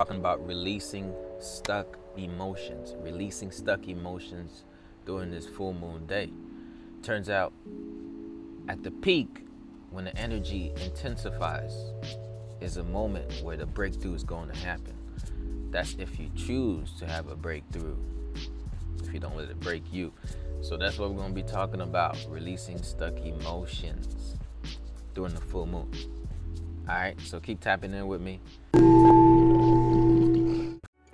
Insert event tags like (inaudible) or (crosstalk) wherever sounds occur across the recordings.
talking about releasing stuck emotions, releasing stuck emotions during this full moon day. Turns out at the peak, when the energy intensifies, is a moment where the breakthrough is going to happen. That's if you choose to have a breakthrough, if you don't let it break you. So that's what we're going to be talking about releasing stuck emotions during the full moon. All right, so keep tapping in with me.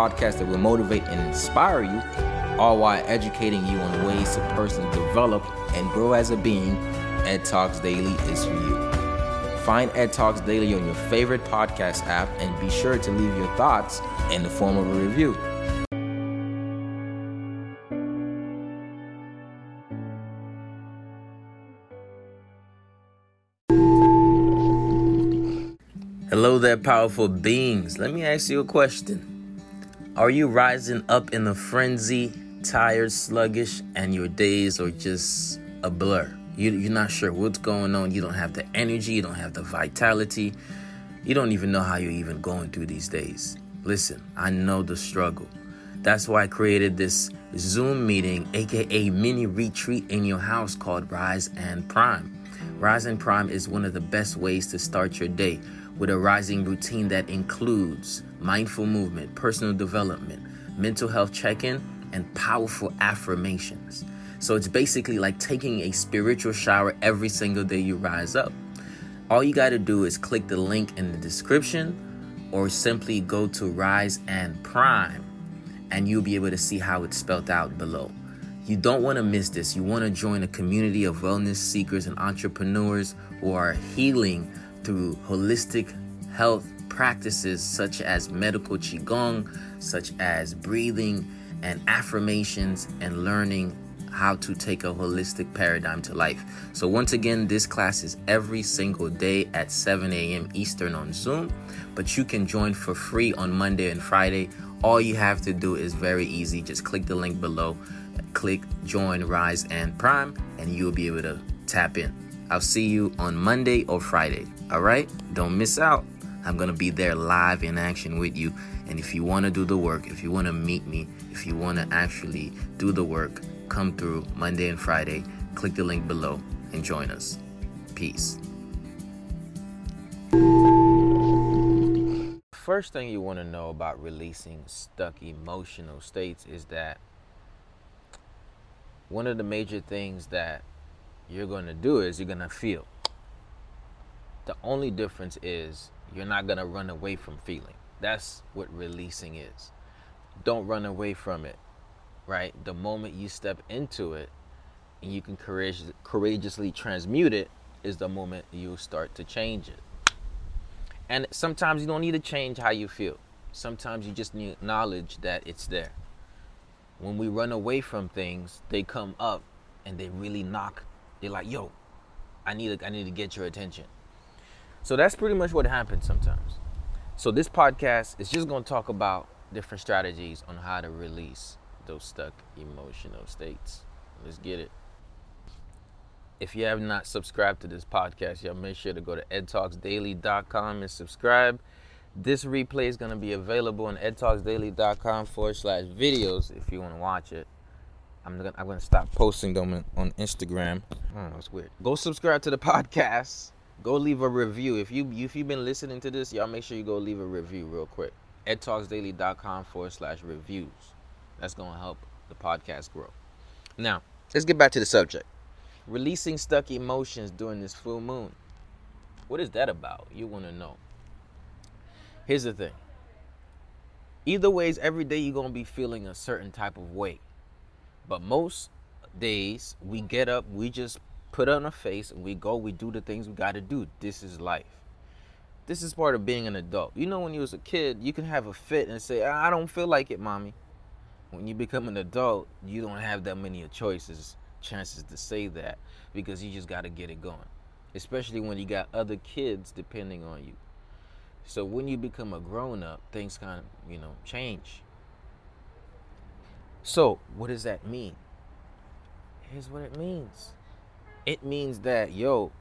podcast that will motivate and inspire you, all while educating you on ways to personally develop and grow as a being, Ed Talks Daily is for you. Find Ed Talks Daily on your favorite podcast app and be sure to leave your thoughts in the form of a review. Hello there, powerful beings. Let me ask you a question. Are you rising up in a frenzy, tired, sluggish, and your days are just a blur? You, you're not sure what's going on. You don't have the energy, you don't have the vitality. You don't even know how you're even going through these days. Listen, I know the struggle. That's why I created this Zoom meeting, aka mini retreat in your house called Rise and Prime. Rise and Prime is one of the best ways to start your day with a rising routine that includes mindful movement, personal development, mental health check in, and powerful affirmations. So it's basically like taking a spiritual shower every single day you rise up. All you got to do is click the link in the description or simply go to Rise and Prime and you'll be able to see how it's spelled out below. You don't want to miss this. You want to join a community of wellness seekers and entrepreneurs who are healing through holistic health practices such as medical qigong, such as breathing and affirmations and learning how to take a holistic paradigm to life. So, once again, this class is every single day at 7 a.m. Eastern on Zoom, but you can join for free on Monday and Friday. All you have to do is very easy just click the link below, click join Rise and Prime, and you'll be able to tap in. I'll see you on Monday or Friday. All right? Don't miss out. I'm going to be there live in action with you. And if you want to do the work, if you want to meet me, if you want to actually do the work, come through Monday and Friday. Click the link below and join us. Peace. First thing you want to know about releasing stuck emotional states is that one of the major things that you're going to do is you're going to feel. The only difference is you're not going to run away from feeling. That's what releasing is. Don't run away from it, right? The moment you step into it and you can courage, courageously transmute it is the moment you start to change it. And sometimes you don't need to change how you feel. Sometimes you just need knowledge that it's there. When we run away from things, they come up and they really knock. They're like, "Yo, I need to, I need to get your attention." So that's pretty much what happens sometimes. So this podcast is just going to talk about different strategies on how to release those stuck emotional states. Let's get it. If you have not subscribed to this podcast, y'all make sure to go to edtalksdaily.com and subscribe. This replay is going to be available on edtalksdaily.com forward slash videos if you want to watch it. I'm gonna, I'm gonna stop posting them on Instagram. I don't know, it's weird. Go subscribe to the (laughs) podcast go leave a review. If you if you've been listening to this, y'all make sure you go leave a review real quick. EdTalksDaily.com forward slash reviews. That's gonna help the podcast grow. Now, let's get back to the subject. Releasing stuck emotions during this full moon. What is that about? You wanna know. Here's the thing. Either ways, every day you're gonna be feeling a certain type of way. But most days we get up, we just put on a face and we go, we do the things we got to do. This is life. This is part of being an adult. You know, when you was a kid, you can have a fit and say, "I don't feel like it, mommy." When you become an adult, you don't have that many choices, chances to say that because you just got to get it going. Especially when you got other kids depending on you. So when you become a grown up, things kind of, you know, change. So, what does that mean? Here's what it means. It means that, yo,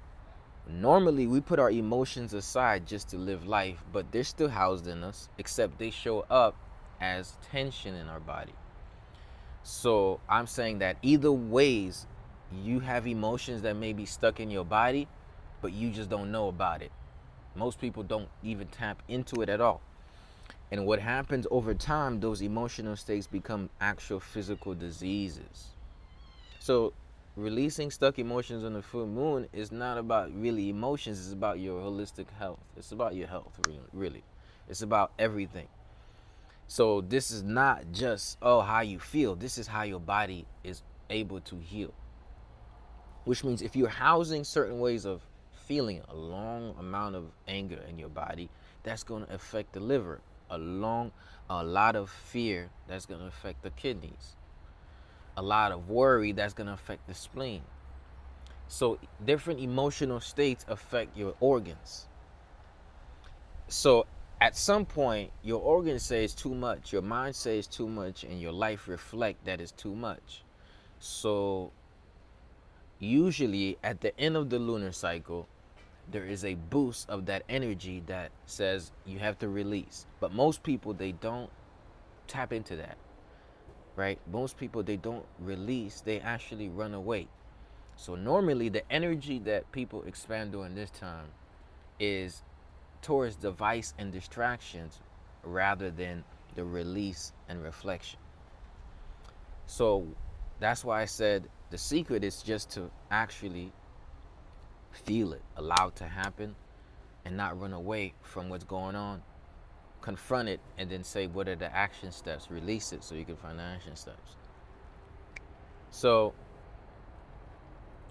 normally we put our emotions aside just to live life, but they're still housed in us, except they show up as tension in our body. So I'm saying that either ways, you have emotions that may be stuck in your body, but you just don't know about it. Most people don't even tap into it at all. And what happens over time, those emotional states become actual physical diseases. So releasing stuck emotions on the full moon is not about really emotions it's about your holistic health. It's about your health really. It's about everything. So this is not just oh how you feel. This is how your body is able to heal. Which means if you're housing certain ways of feeling a long amount of anger in your body that's going to affect the liver a long a lot of fear that's going to affect the kidneys a lot of worry that's going to affect the spleen. So, different emotional states affect your organs. So, at some point, your organ says too much, your mind says too much, and your life reflect that it's too much. So, usually at the end of the lunar cycle, there is a boost of that energy that says you have to release. But most people, they don't tap into that right? Most people they don't release, they actually run away. So normally the energy that people expand during this time is towards device and distractions rather than the release and reflection. So that's why I said the secret is just to actually feel it, allow it to happen, and not run away from what's going on. Confront it and then say what are the action steps? Release it so you can find the action steps. So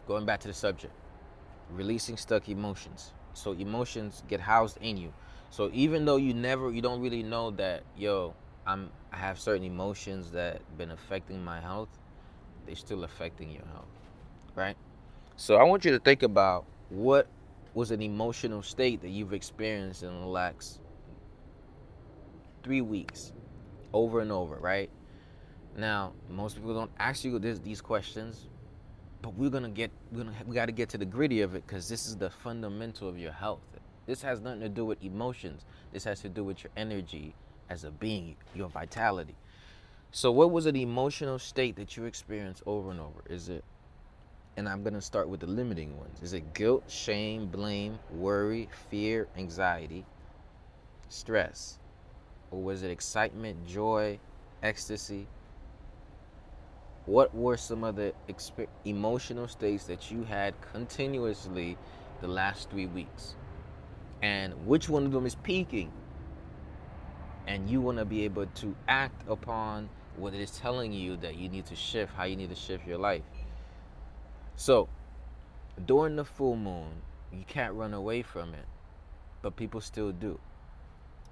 going back to the subject releasing stuck emotions. So emotions get housed in you. So even though you never you don't really know that yo i'm i have certain emotions that been affecting my health they're still affecting your health right so i want you to think about what was an emotional state that you've experienced in the last three weeks over and over, right? Now, most people don't ask you this, these questions, but we're gonna get we're gonna we got to get to the gritty of it because this is the fundamental of your health. This has nothing to do with emotions. This has to do with your energy as a being, your vitality. So, what was an emotional state that you experienced over and over? Is it, and I'm gonna start with the limiting ones. Is it guilt, shame, blame, worry, fear, anxiety, stress? Or was it excitement, joy, ecstasy? What were some of the emotional states that you had continuously the last three weeks? And which one of them is peaking? And you want to be able to act upon what it is telling you that you need to shift, how you need to shift your life. So, during the full moon, you can't run away from it, but people still do.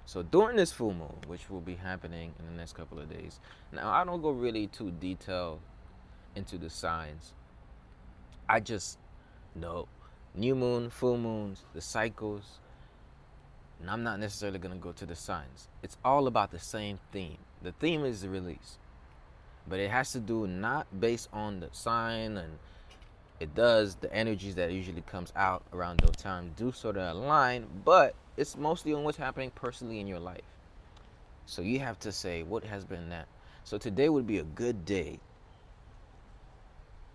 So during this full moon, which will be happening in the next couple of days, now I don't go really too detailed into the signs. I just know new moon, full moons, the cycles, and I'm not necessarily going to go to the signs. It's all about the same theme. The theme is the release, but it has to do not based on the sign and it does the energies that usually comes out around those times do sort of align but it's mostly on what's happening personally in your life. So you have to say what has been that? So today would be a good day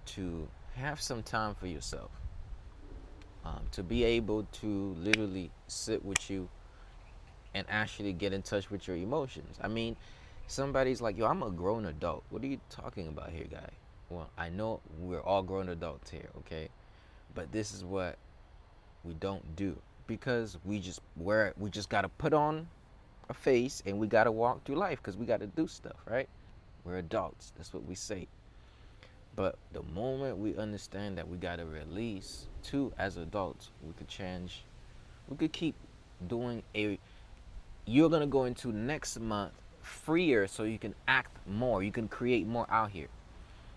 to have some time for yourself um, to be able to literally sit with you and actually get in touch with your emotions. I mean somebody's like yo i'm a grown adult. What are you talking about here guy well, I know we're all grown adults here, okay? But this is what we don't do because we just wear we just got to put on a face and we got to walk through life cuz we got to do stuff, right? We're adults. That's what we say. But the moment we understand that we got to release too as adults, we could change we could keep doing a you're going to go into next month freer so you can act more, you can create more out here.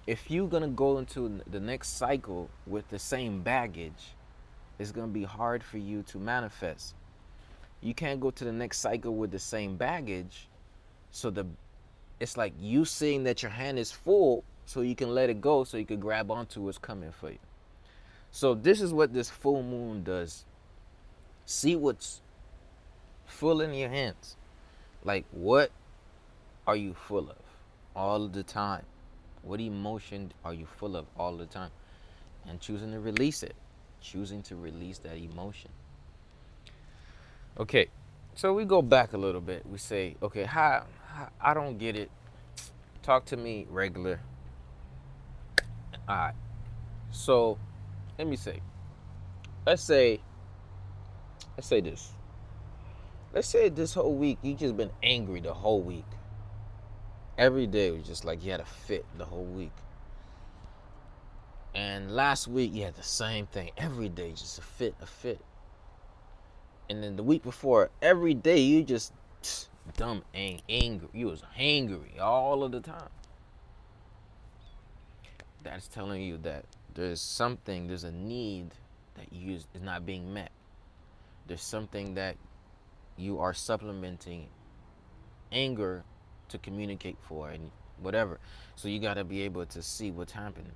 If you're to go into the next cycle with the same baggage, it's to be hard for you to manifest. You can't go to the next cycle with the same baggage. So the it's like you seeing that your hand is full so you can let it go so you can grab onto what's coming for you. So this is what this full moon does. See what's full in your hands. Like what are you full of all the time? What emotion are you full of all the time? And choosing to release it. Choosing to release that emotion. Okay, so we go back a little bit. We say, okay, how, how I don't get it. Talk to me regular. All right. So, let me say. Let's say. Let's say this. Let's say this whole week you just been angry the whole week. Every day was just like you had a fit the whole week. And last week you had the same thing. Every day just a fit, a fit. And then the week before, every day you just (sniffs) dumb ang- angry. You was angry all of the time. That's telling you that there's something, there's a need that you is not being met. There's something that you are supplementing anger to communicate for and whatever. So you got to be able to see what's happening.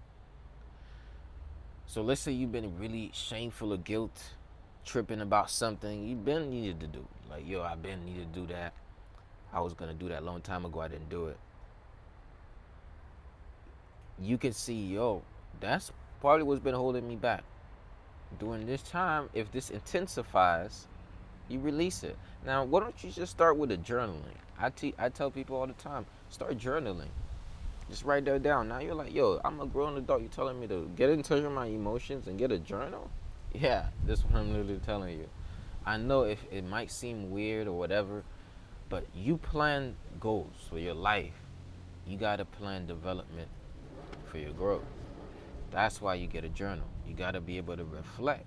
So let's say you've been really shameful or guilt tripping about something you've been needed to do. Like, yo, I've been needed to do that. I was gonna do that a long time ago. I didn't do it. You can see, yo, that's probably what's been holding me back. During this time, if this intensifies, you release it. Now, why don't you just start with a journaling? I, te- I tell people all the time, start journaling. Just write that down. Now you're like, yo, I'm a grown adult. You're telling me to get in touch with my emotions and get a journal? Yeah, this is what I'm literally telling you. I know if it might seem weird or whatever, but you plan goals for your life. You got to plan development for your growth. That's why you get a journal. You got to be able to reflect.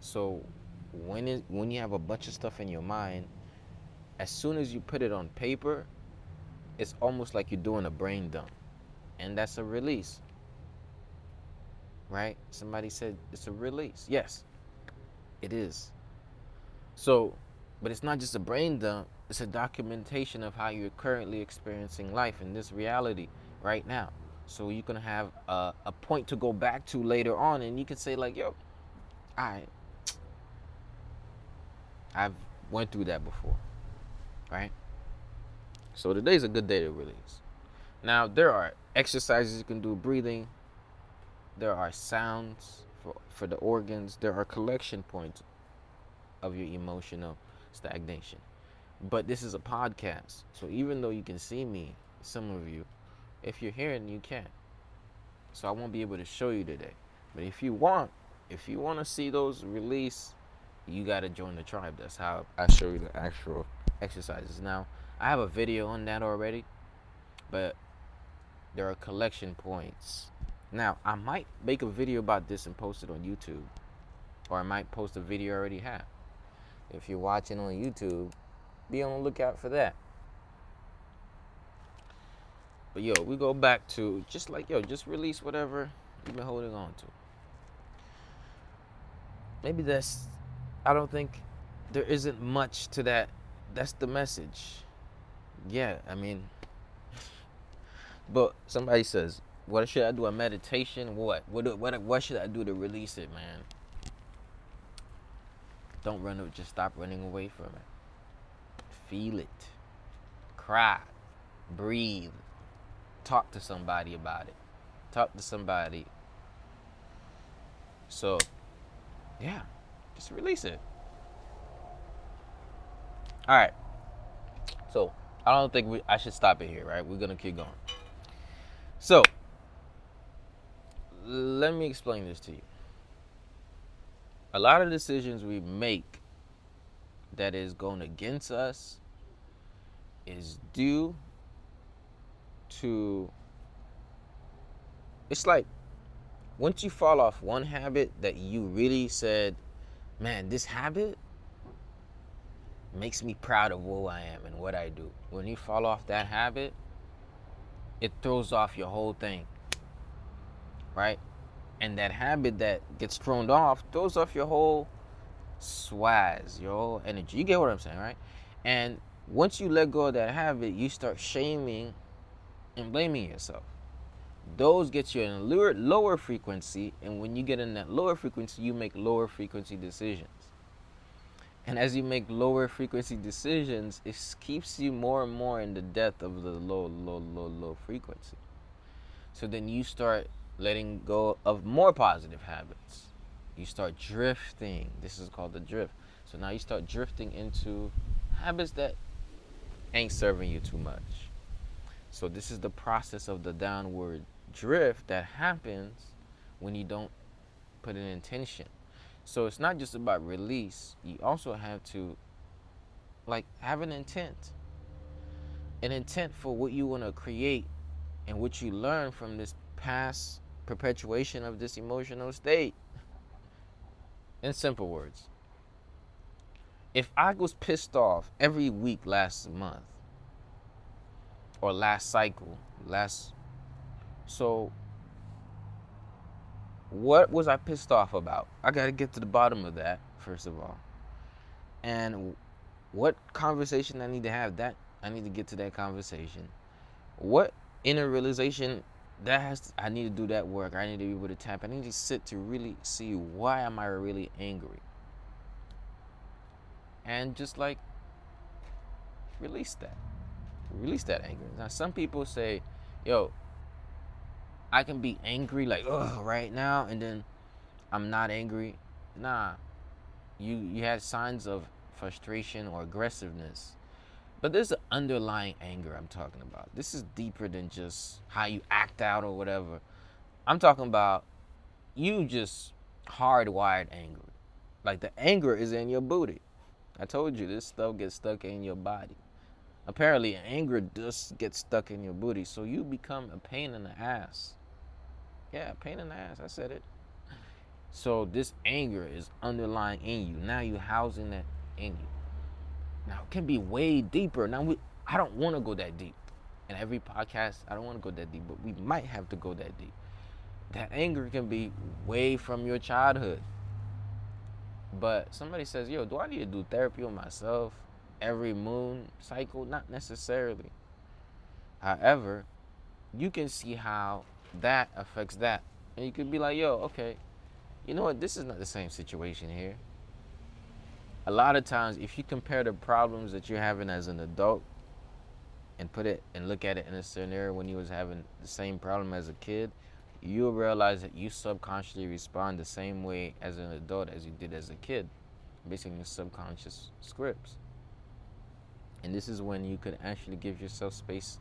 So when when you have a bunch of stuff in your mind, as soon as you put it on paper, it's almost like you're doing a brain dump. And that's a release. Right? Somebody said it's a release. Yes. It is. So, but it's not just a brain dump, it's a documentation of how you're currently experiencing life in this reality right now. So you can have a, a point to go back to later on and you can say like, yo, I I've went through that before. Right? So today's a good day to release. Now there are exercises you can do, breathing. There are sounds for, for the organs. There are collection points of your emotional stagnation. But this is a podcast. So even though you can see me, some of you, if you're hearing, you can't. So I won't be able to show you today. But if you want, if you want to see those release, you got to join the tribe. That's how I show you the actual exercises. Now, I have a video on that already, but there are collection points. Now, I might make a video about this and post it on YouTube, or I might post a video I already have. If you're watching on YouTube, be on the lookout for that. But yo, we go back to just like yo, just release whatever you've been holding on to. Maybe that's I don't think there isn't much to that. That's the message. Yeah, I mean but somebody says, "What should I do? A meditation? What? What? What? What should I do to release it, man?" Don't run. Just stop running away from it. Feel it. Cry. Breathe. Talk to somebody about it. Talk to somebody. So, yeah, just release it. All right. So, I don't think we, I should stop it here, right? We're to keep going. So, let me explain this to you. A lot of decisions we make that is going against us is due to it's like once you fall off one habit that you really said, man, this habit makes me proud of who I am and what I do. When you fall off that habit, it throws off your whole thing. Right? And that habit that gets thrown off throws off your whole swaz, your whole energy. You get what I'm saying, right? And once you let go of that habit, you start shaming and blaming yourself. Those get you in a lower, lower frequency, and when you get in that lower frequency, you make lower frequency decisions. And as you make lower frequency decisions, it keeps you more and more in the depth of the low, low, low, low frequency. So then you start letting go of more positive habits. You start drifting. This is called the drift. So now you start drifting into habits that ain't serving you too much. So this is the process of the downward drift that happens when you don't put an intention. So it's not just about release. You also have to like have an intent. An intent for what you want to create and what you learn from this past perpetuation of this emotional state. In simple words, if I was pissed off every week last month or last cycle, last so what was I pissed off about? I got to get to the bottom of that first of all. And what conversation I need to have that I need to get to that conversation. What inner realization that has to, I need to do that work. I need to be able to tap. I need to sit to really see why am I really angry. And just like release that. Release that anger. Now some people say, yo, I can be angry like ugh right now and then I'm not angry. Nah. You you had signs of frustration or aggressiveness. But there's an underlying anger I'm talking about. This is deeper than just how you act out or whatever. I'm talking about you just hardwired angry. Like the anger is in your booty. I told you this stuff gets stuck in your body. Apparently, anger does get stuck in your booty, so you become a pain in the ass. Yeah, pain in the ass. I said it. So this anger is underlying in you. Now you're housing that in you. Now it can be way deeper. Now we I don't want to go that deep. In every podcast, I don't want to go that deep, but we might have to go that deep. That anger can be way from your childhood. But somebody says, yo, do I need to do therapy on myself every moon cycle? Not necessarily. However, you can see how that affects that. And you could be like, yo, okay, you know what? This is not the same situation here. A lot of times, if you compare the problems that you're having as an adult and put it and look at it in a scenario when you was having the same problem as a kid, you'll realize that you subconsciously respond the same way as an adult as you did as a kid, based on your subconscious scripts. And this is when you could actually give yourself space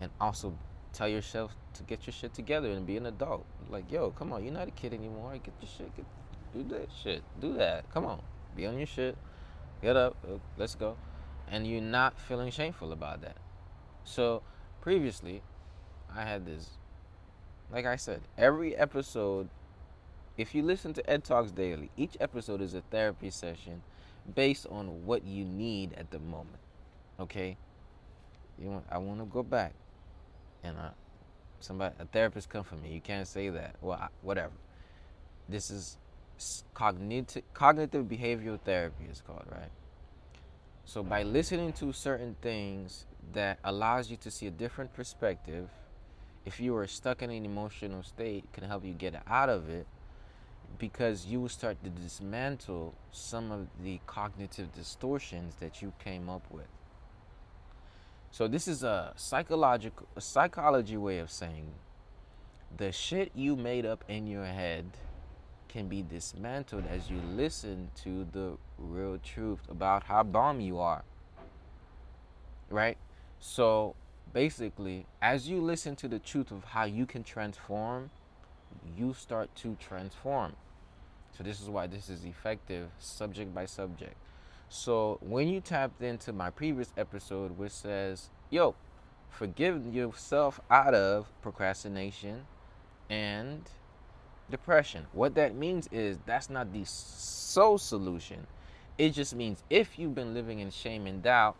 and also tell yourself to get your shit together and be an adult. Like, yo, come on, you're not a kid anymore. Get your shit, get, do that shit, do that. Come on, be on your shit. Get up, uh, let's go. And you're not feeling shameful about that. So, previously, I had this. Like I said, every episode, if you listen to Ed Talks Daily, each episode is a therapy session based on what you need at the moment. Okay? You want, I want to go back and uh, somebody a therapist come for me. You can't say that. Well, I, whatever. This is cognitive cognitive behavioral therapy is called, right? So by listening to certain things that allows you to see a different perspective, if you are stuck in an emotional state, can help you get out of it because you will start to dismantle some of the cognitive distortions that you came up with. So this is a psychological a psychology way of saying the shit you made up in your head can be dismantled as you listen to the real truth about how bomb you are. Right? So basically, as you listen to the truth of how you can transform, you start to transform. So this is why this is effective subject by subject. So when you tapped into my previous episode, which says, yo, forgive yourself out of procrastination and depression. What that means is that's not the sole solution. It just means if you've been living in shame and doubt,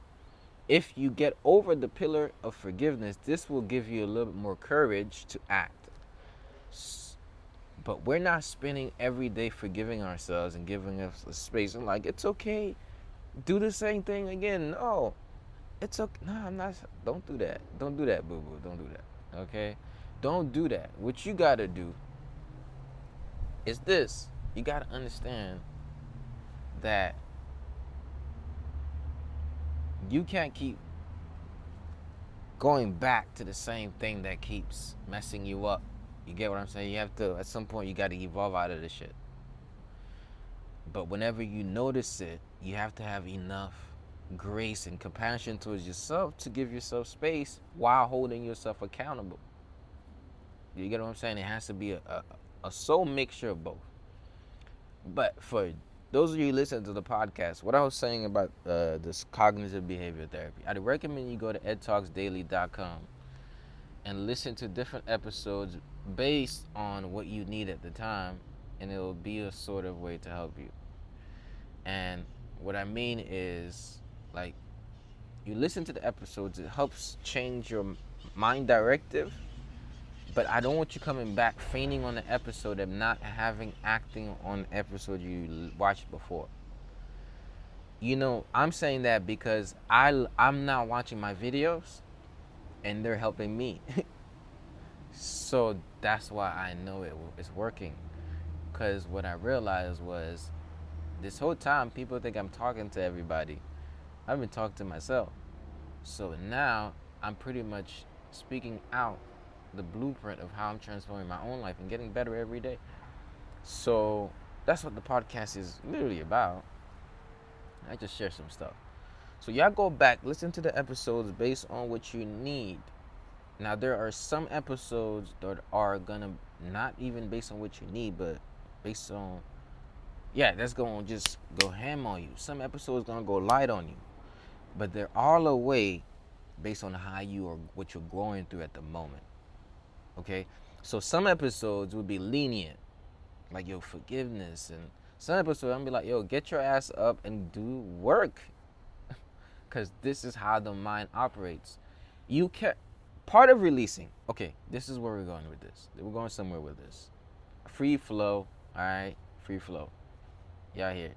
if you get over the pillar of forgiveness, this will give you a little bit more courage to act. But we're not spending every day forgiving ourselves and giving us a space and like it's okay. Do the same thing again. No. It's okay. No, I'm not don't do that. Don't do that, boo boo. Don't do that. Okay? Don't do that. What you gotta do is this. You gotta understand that you can't keep going back to the same thing that keeps messing you up you get what I'm saying? You have to, at some point, you got to evolve out of this shit. But whenever you notice it, you have to have enough grace and compassion towards yourself to give yourself space while holding yourself accountable. You get what I'm saying? It has to be a, a, a soul mixture of both. But for those of you listening to the podcast, what I was saying about uh, this cognitive behavior therapy, I'd recommend you go to edtalksdaily.com and listen to different episodes based on what you need at the time, and it'll be a sort of way to help you. And what I mean is, like, you listen to the episodes, it helps change your mind directive. But I don't want you coming back fainting on the episode and not having acting on the episode you watched before. You know, I'm saying that because I I'm not watching my videos and they're helping me. (laughs) so that's why I know it, it is working. Because what I realized was this whole time people think I'm talking to everybody. I've been talking to myself. So now I'm pretty much speaking out the blueprint of how I'm transforming my own life and getting better every day. So that's what the podcast is literally about. I just share some stuff. So y'all go back, listen to the episodes based on what you need. Now there are some episodes that are gonna not even based on what you need, but based on yeah, that's gonna just go ham on you. Some episodes gonna go light on you, but they're all a way based on how you are what you're going through at the moment. Okay, so some episodes would be lenient, like your forgiveness, and some episodes I'm be like yo get your ass up and do work (laughs) because this is how the mind operates. You can part of releasing. Okay, this is where we're going with this. We're going somewhere with this. Free flow. All right, free flow. Y'all here?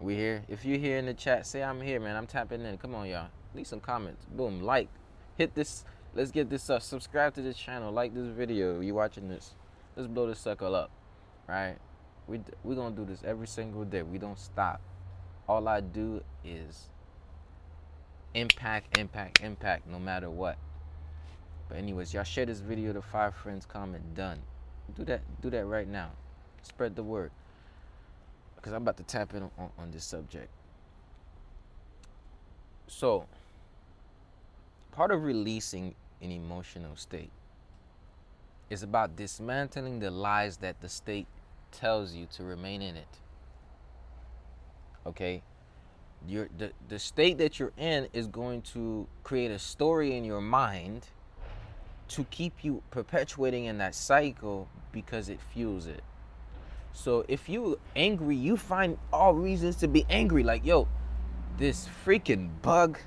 We here? If you're here in the chat, say I'm here, man. I'm tapping in. Come on, y'all. Leave some comments. Boom, like, hit this. Let's get this up. Subscribe to this channel. Like this video. You watching this? Let's blow this sucker up. Right? We we gonna do this every single day. We don't stop. All I do is impact, impact, impact, no matter what. But anyways, y'all share this video to five friends, comment done. Do that, do that right now. Spread the word. Because I'm about to tap in on, on this subject. So, part of releasing an emotional state is about dismantling the lies that the state tells you to remain in it. Okay? your the, the state that you're in is going to create a story in your mind to keep you perpetuating in that cycle because it fuels it. So if you angry, you find all reasons to be angry. Like, yo, this freaking bug.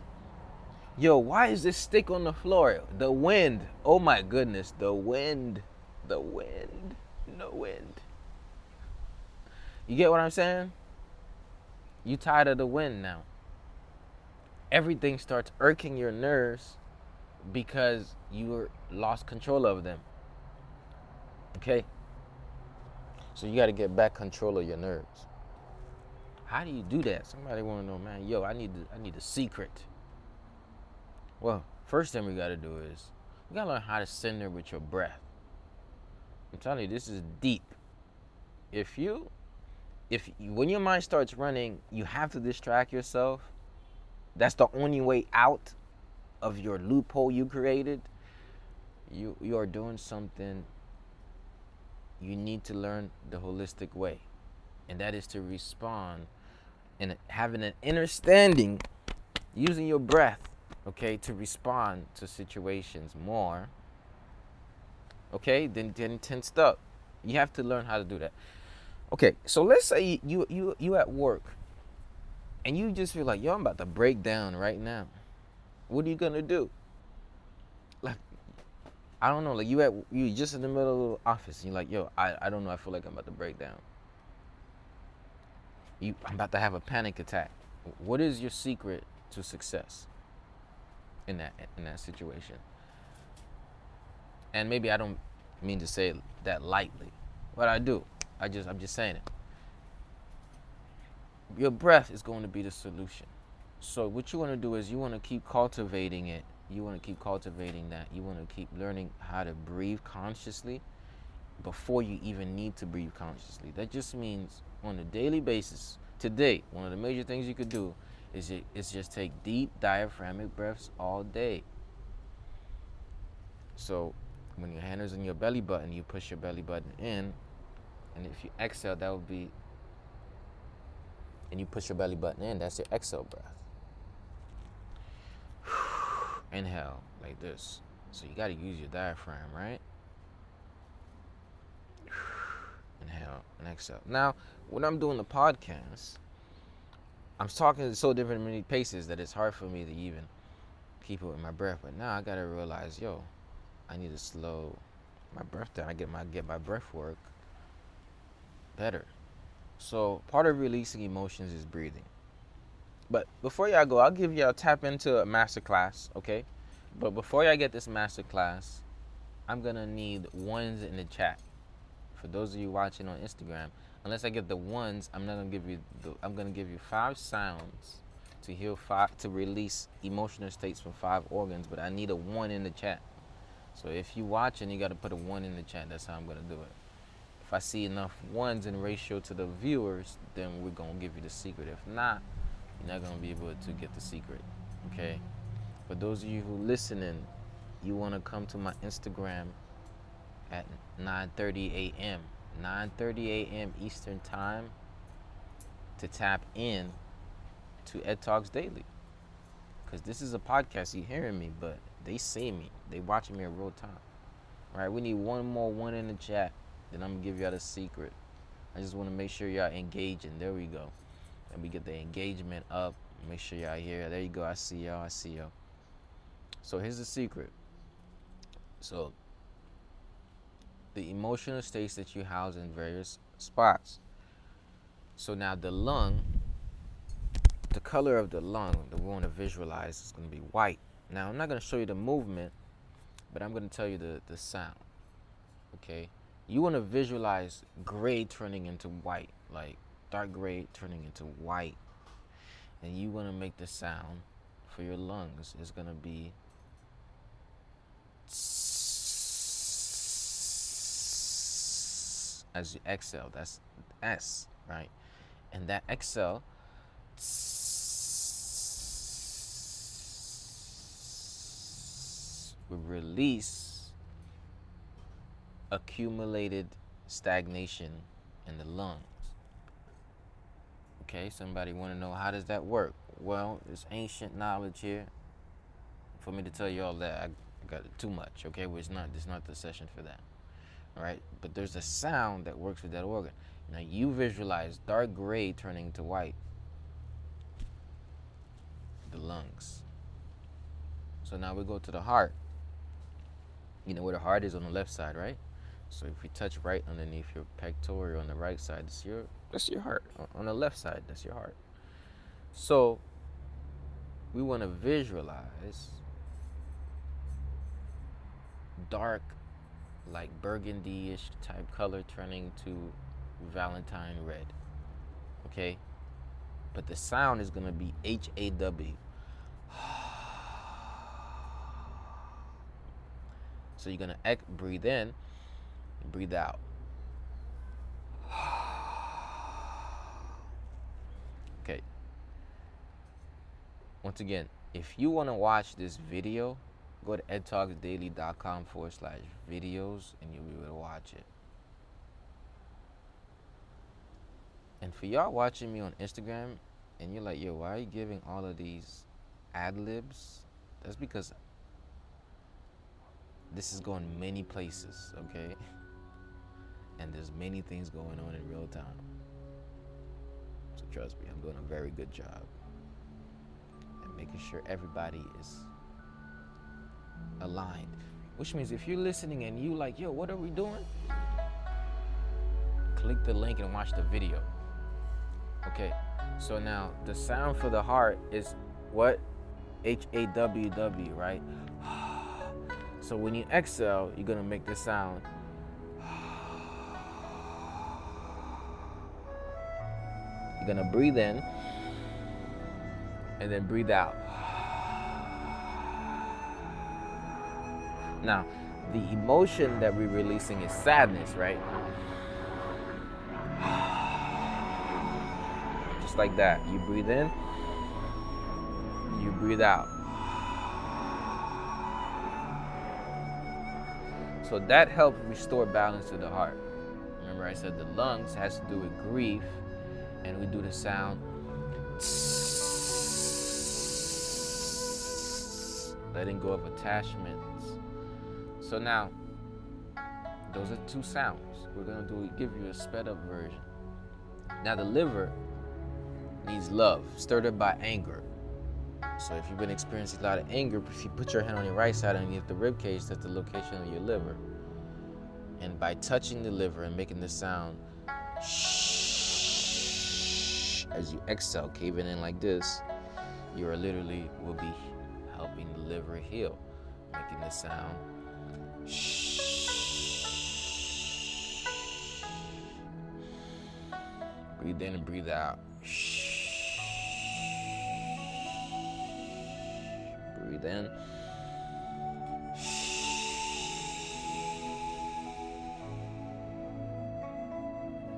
Yo, why is this stick on the floor? The wind. Oh my goodness, the wind. The wind. No wind. You get what I'm saying? You tired of the wind now. Everything starts irking your nerves because you lost control of them. Okay? So you got to get back control of your nerves. How do you do that? Somebody want to know, man. Yo, I need the, I need a secret. Well, first thing we got to do is we got to learn how to center with your breath. I'm telling you, this is deep. If you if when your mind starts running, you have to distract yourself. That's the only way out of your loophole you created. You you are doing something you need to learn the holistic way. And that is to respond and having an understanding using your breath, okay, to respond to situations more. Okay, than getting tensed up. You have to learn how to do that. Okay, so let's say you you you at work and you just feel like, yo, I'm about to break down right now. What are you gonna do? I don't know. Like you at you just in the middle of the office, and you're like, yo, I, I don't know. I feel like I'm about to break down. You, I'm about to have a panic attack. What is your secret to success in that in that situation? And maybe I don't mean to say that lightly, but I do. I just I'm just saying it. Your breath is going to be the solution. So what you want to do is you want to keep cultivating it. You want to keep cultivating that. You want to keep learning how to breathe consciously before you even need to breathe consciously. That just means on a daily basis. Today, one of the major things you could do is, it, is just take deep diaphragmatic breaths all day. So when your hand is in your belly button, you push your belly button in, and if you exhale, that would be, and you push your belly button in, that's your exhale breath. Inhale like this. So you got to use your diaphragm, right? (sighs) Inhale and exhale. Now, when I'm doing the podcast, I'm talking so different many paces that it's hard for me to even keep it with my breath. But now I gotta realize, yo, I need to slow my breath down. I get my get my breath work better. So part of releasing emotions is breathing. But before y'all go, I'll give y'all tap into a master class, okay? But before y'all get this master class, I'm gonna need ones in the chat. For those of you watching on Instagram, unless I get the ones, I'm not gonna give you the I'm gonna give you five sounds to heal five to release emotional states from five organs, but I need a one in the chat. So if you watching, you gotta put a one in the chat. That's how I'm gonna do it. If I see enough ones in ratio to the viewers, then we're gonna give you the secret. If not, you're not gonna be able to get the secret. Okay. For those of you who listening, you wanna come to my Instagram at 9:30 a.m. 9:30 a.m. Eastern Time to tap in to Ed Talks Daily. Cause this is a podcast. You hearing me, but they see me. They watching me in real time. All right, we need one more one in the chat. Then I'm gonna give y'all the secret. I just want to make sure y'all engaging. There we go. And we get the engagement up. Make sure y'all here. There you go. I see y'all. I see y'all. So here's the secret. So the emotional states that you house in various spots. So now the lung, the color of the lung that we want to visualize is going to be white. Now I'm not going to show you the movement, but I'm going to tell you the, the sound. Okay? You want to visualize gray turning into white, like dark gray turning into white. And you want to make the sound for your lungs is going to be as you exhale. That's S, right? And that exhale will release accumulated stagnation in the lungs. Okay, somebody want to know how does that work? Well, it's ancient knowledge here. For me to tell you all that, I got too much. Okay, well, it's not. It's not the session for that. All right, but there's a sound that works with that organ. Now you visualize dark gray turning to white. The lungs. So now we go to the heart. You know where the heart is on the left side, right? So if we touch right underneath your pectoral on the right side, that's your that's your heart. On the left side, that's your heart. So we want to visualize dark, like burgundy-ish type color turning to Valentine red. Okay? But the sound is gonna be H A W. (sighs) So you're gonna breathe in, breathe out. (sighs) Okay. Once again, if you want to watch this video, go to edtalksdaily.com forward slash videos and you'll be able to watch it. And for y'all watching me on Instagram and you're like, yo, why are you giving all of these ad libs? That's because this is going many places, okay? (laughs) And there's many things going on in real time. So trust me, I'm doing a very good job. And making sure everybody is aligned. Which means if you're listening and you like, yo, what are we doing? Click the link and watch the video. Okay, so now the sound for the heart is what? H A W W, right? (sighs) So when you exhale, you're gonna make the sound. You're gonna breathe in and then breathe out. Now, the emotion that we're releasing is sadness, right? Just like that. You breathe in, you breathe out. So that helps restore balance to the heart. Remember, I said the lungs has to do with grief, and we do the sound. Letting go of attachments. So now, those are two sounds. We're gonna do give you a sped up version. Now the liver needs love, stirred up by anger. So if you've been experiencing a lot of anger, if you put your hand on your right side underneath the rib cage, that's the location of your liver. And by touching the liver and making the sound shh, as you exhale, caving in like this, you are literally will be helping the liver heal, making the sound shh. Breathe in and breathe out. Shh. Breathe in.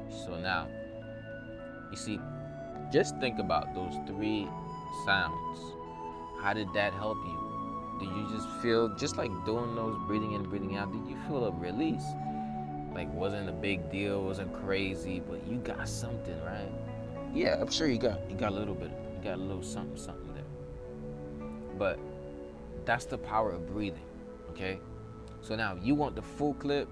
So now, you see, just think about those three sounds. How did that help you? Did you just feel, just like doing those breathing in, breathing out, did you feel a release? Like, wasn't a big deal, wasn't crazy, but you got something, right? Yeah, I'm sure you got, you got a little bit, you got a little something, something there. But that's the power of breathing, okay? So now, you want the full clip,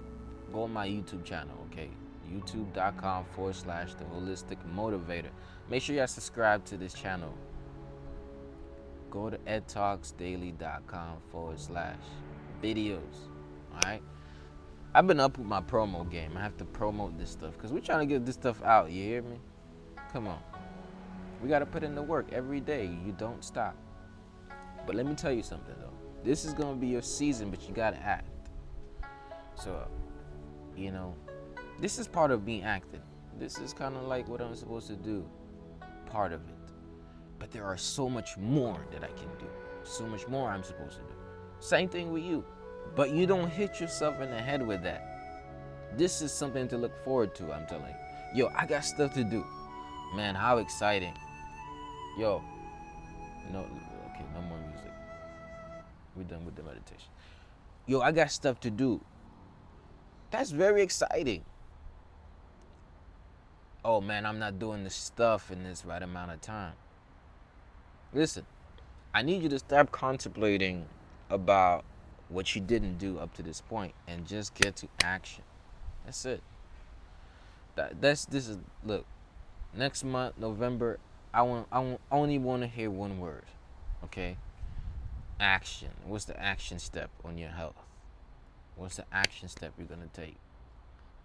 go on my YouTube channel, okay? youtube.com forward slash the holistic motivator. Make sure you subscribe to this channel. Go to edtalksdaily.com forward slash videos. Alright? I've been up with my promo game. I have to promote this stuff because we're trying to get this stuff out. You hear me? Come on. We got to put in the work every day. You don't stop. But let me tell you something though. This is going to be your season, but you got to act. So, you know, this is part of being acting. This is kind of like what I'm supposed to do, part of it. But there are so much more that I can do. So much more I'm supposed to do. Same thing with you. But you don't hit yourself in the head with that. This is something to look forward to, I'm telling you. Yo, I got stuff to do. Man, how exciting. Yo, no, okay, no more music. We're done with the meditation. Yo, I got stuff to do. That's very exciting oh man, I'm not doing this stuff in this right amount of time. Listen, I need you to stop contemplating about what you didn't do up to this point and just get to action. That's it. That that's this is look. Next month, November, I want I want, only want to hear one word. Okay? Action. What's the action step on your health? What's the action step you're going to take?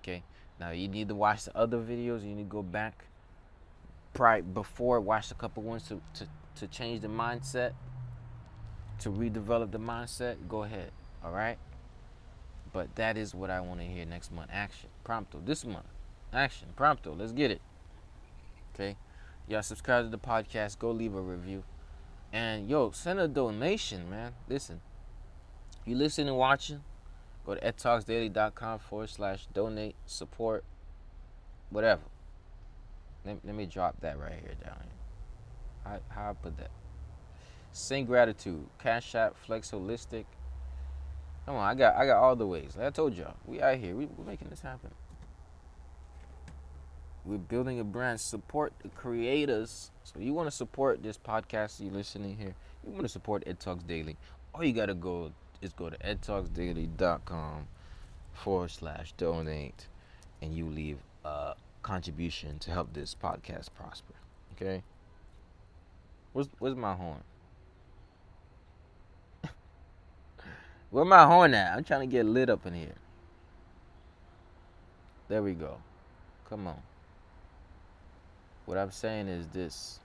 Okay? Now you need to watch the other videos. You need to go back, probably before watch a couple ones to, to, to change the mindset, to redevelop the mindset. Go ahead, all right. But that is what I want to hear next month. Action, prompto. This month, action, prompto. Let's get it. Okay, y'all subscribe to the podcast. Go leave a review, and yo, send a donation, man. Listen, you listening and watching Go to edtalksdaily.com forward slash donate, support, whatever. Let, let me drop that right here down here. How, how I put that? Sing gratitude, Cash App, Flex Holistic. Come on, I got I got all the ways. Like I told y'all, we out here. We, we're making this happen. We're building a brand. Support the creators. So you want to support this podcast you're listening here. You want to support Ed Talks Daily. All you gotta go is go to edtalksdaily.com forward slash donate and you leave a contribution to help this podcast prosper. Okay. Where's where's my horn? (laughs) Where my horn at? I'm trying to get lit up in here. There we go. Come on. What I'm saying is this.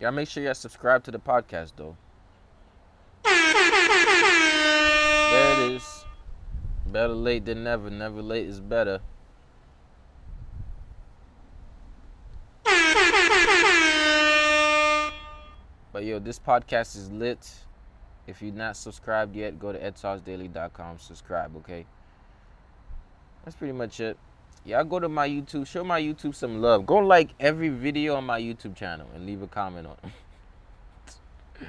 Y'all make sure y'all subscribe to the podcast though. There it is. Better late than never. Never late is better. But yo, this podcast is lit. If you're not subscribed yet, go to edtalksdaily.com, subscribe, okay? That's pretty much it. Y'all go to my YouTube, show my YouTube some love. Go like every video on my YouTube channel and leave a comment on it.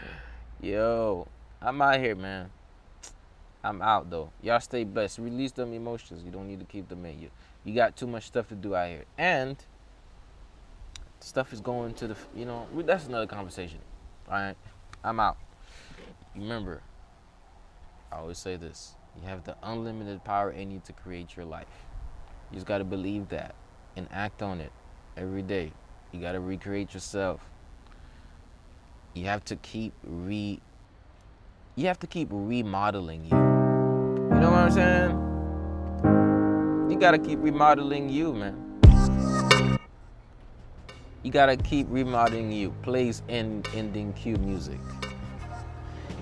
(laughs) Yo, I'm out here, man. I'm out though. Y'all stay blessed. Release them emotions. You don't need to keep them in you. You got too much stuff to do out here. And stuff is going to the, you know, that's another conversation. All right. I'm out. Remember, I always say this you have the unlimited power in you to create your life. You just got to believe that and act on it every day. You got to recreate yourself. You have to keep re you have to keep remodeling you. You know what I'm saying? You got to keep remodeling you, man. You got to keep remodeling you. Plays in ending cue music.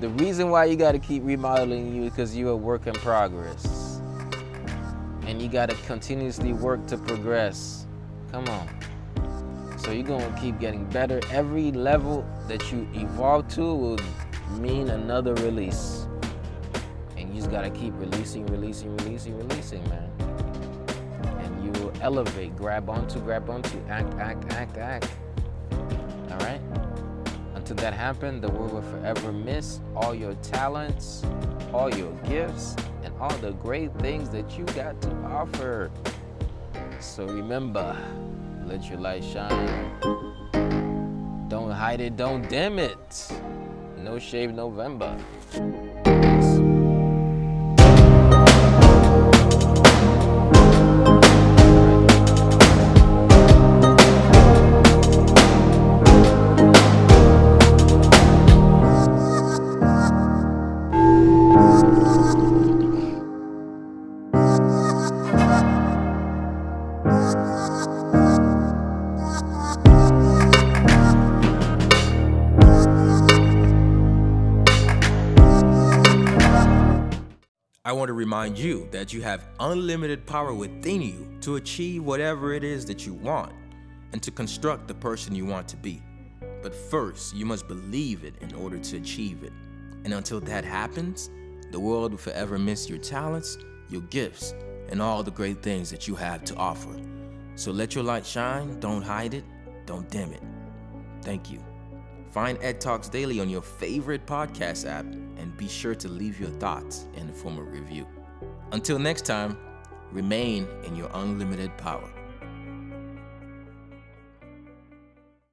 The reason why you got to keep remodeling you is because you're a work in progress. And you got to continuously work to progress. Come on. So you're to keep getting better. Every level that you evolve to will mean another release. And you just got to keep releasing, releasing, releasing, releasing, man. And you will elevate, grab onto, grab onto, act, act, act, act. All right? Until that happens, the world will forever miss all your talents, all your gifts, and all the great things that you got to offer. So remember, let your light shine. Don't hide it, don't dim it. No Shave November. You that you have unlimited power within you to achieve whatever it is that you want and to construct the person you want to be. But first, you must believe it in order to achieve it. And until that happens, the world will forever miss your talents, your gifts, and all the great things that you have to offer. So let your light shine, don't hide it, don't dim it. Thank you. Find Ed Talks Daily on your favorite podcast app and be sure to leave your thoughts in the form of review. Until next time, remain in your unlimited power.